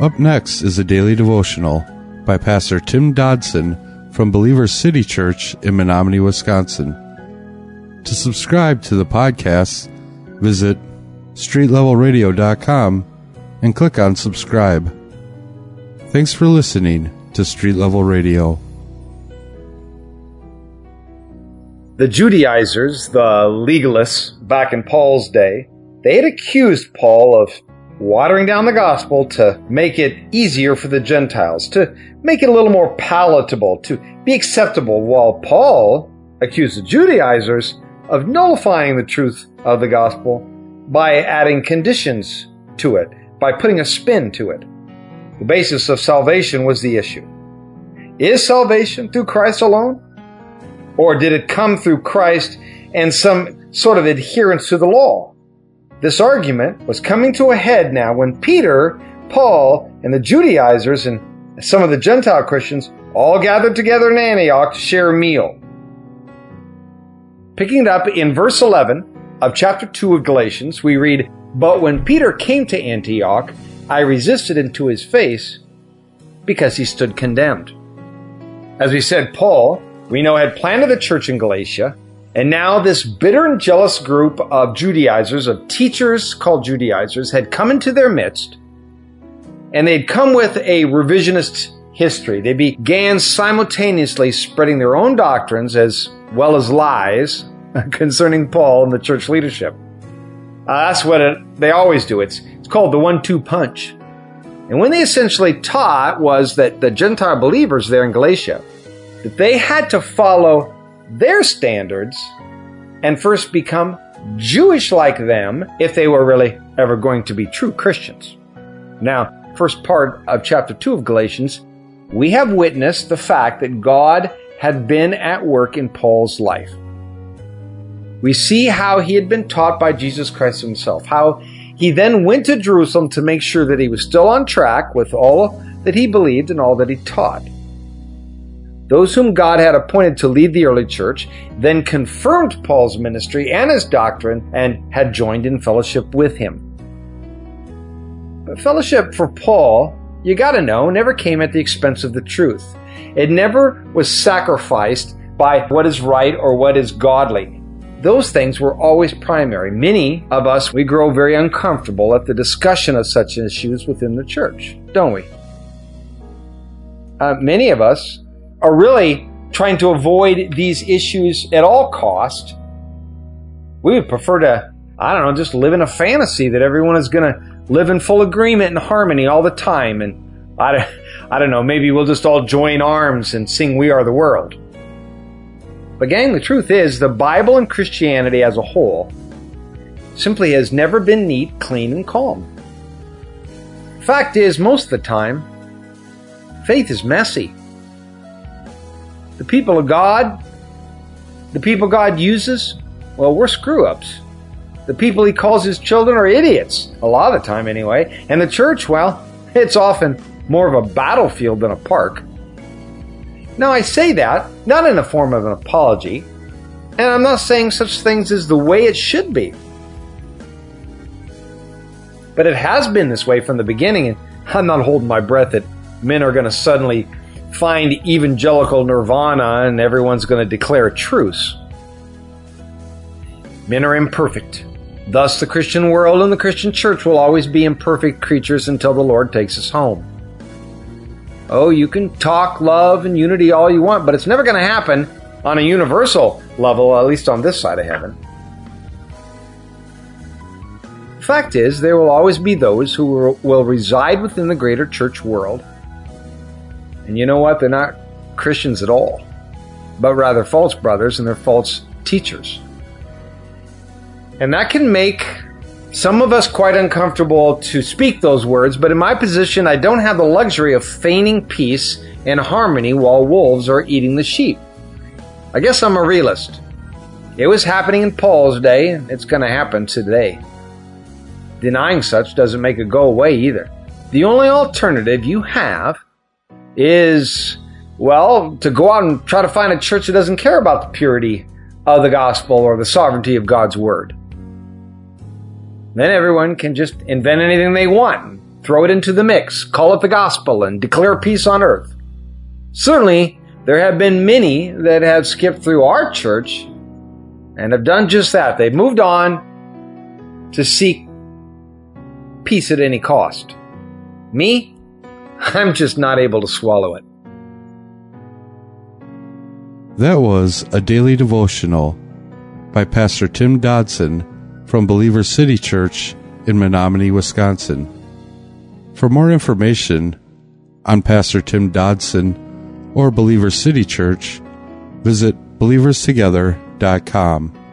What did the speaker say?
Up next is a daily devotional by Pastor Tim Dodson from Believers City Church in Menomonie, Wisconsin. To subscribe to the podcast, visit streetlevelradio.com and click on subscribe. Thanks for listening to Street Level Radio. The Judaizers, the legalists back in Paul's day, they had accused Paul of watering down the gospel to make it easier for the Gentiles, to make it a little more palatable, to be acceptable, while Paul accused the Judaizers of nullifying the truth of the gospel by adding conditions to it, by putting a spin to it. The basis of salvation was the issue. Is salvation through Christ alone? Or did it come through Christ and some sort of adherence to the law? This argument was coming to a head now when Peter, Paul, and the Judaizers and some of the Gentile Christians all gathered together in Antioch to share a meal. Picking it up in verse 11 of chapter 2 of Galatians, we read, But when Peter came to Antioch, I resisted him to his face because he stood condemned. As we said, Paul, we know, had planted a church in Galatia and now this bitter and jealous group of Judaizers, of teachers called Judaizers, had come into their midst, and they'd come with a revisionist history. They began simultaneously spreading their own doctrines as well as lies concerning Paul and the church leadership. Uh, that's what it, they always do. It's, it's called the one-two punch. And when they essentially taught was that the Gentile believers there in Galatia, that they had to follow their standards and first become Jewish like them if they were really ever going to be true Christians. Now, first part of chapter 2 of Galatians, we have witnessed the fact that God had been at work in Paul's life. We see how he had been taught by Jesus Christ himself, how he then went to Jerusalem to make sure that he was still on track with all that he believed and all that he taught. Those whom God had appointed to lead the early church then confirmed Paul's ministry and his doctrine and had joined in fellowship with him. But fellowship for Paul, you gotta know, never came at the expense of the truth. It never was sacrificed by what is right or what is godly. Those things were always primary. Many of us, we grow very uncomfortable at the discussion of such issues within the church, don't we? Uh, many of us are really trying to avoid these issues at all cost, we would prefer to, I don't know, just live in a fantasy that everyone is going to live in full agreement and harmony all the time. And I don't, I don't know, maybe we'll just all join arms and sing We Are the World. But, gang, the truth is, the Bible and Christianity as a whole simply has never been neat, clean, and calm. Fact is, most of the time, faith is messy. The people of God, the people God uses, well, we're screw ups. The people he calls his children are idiots, a lot of the time anyway. And the church, well, it's often more of a battlefield than a park. Now, I say that not in the form of an apology, and I'm not saying such things as the way it should be. But it has been this way from the beginning, and I'm not holding my breath that men are going to suddenly find evangelical nirvana and everyone's going to declare a truce. Men are imperfect. Thus, the Christian world and the Christian church will always be imperfect creatures until the Lord takes us home. Oh, you can talk love and unity all you want, but it's never going to happen on a universal level, at least on this side of heaven. Fact is, there will always be those who will reside within the greater church world and you know what? They're not Christians at all, but rather false brothers and they're false teachers. And that can make some of us quite uncomfortable to speak those words, but in my position, I don't have the luxury of feigning peace and harmony while wolves are eating the sheep. I guess I'm a realist. It was happening in Paul's day, and it's going to happen today. Denying such doesn't make it go away either. The only alternative you have is, well, to go out and try to find a church that doesn't care about the purity of the gospel or the sovereignty of God's word. Then everyone can just invent anything they want, throw it into the mix, call it the gospel, and declare peace on earth. Certainly, there have been many that have skipped through our church and have done just that. They've moved on to seek peace at any cost. Me? I'm just not able to swallow it. That was a daily devotional by Pastor Tim Dodson from Believers City Church in Menomonie, Wisconsin. For more information on Pastor Tim Dodson or Believers City Church, visit believerstogether.com.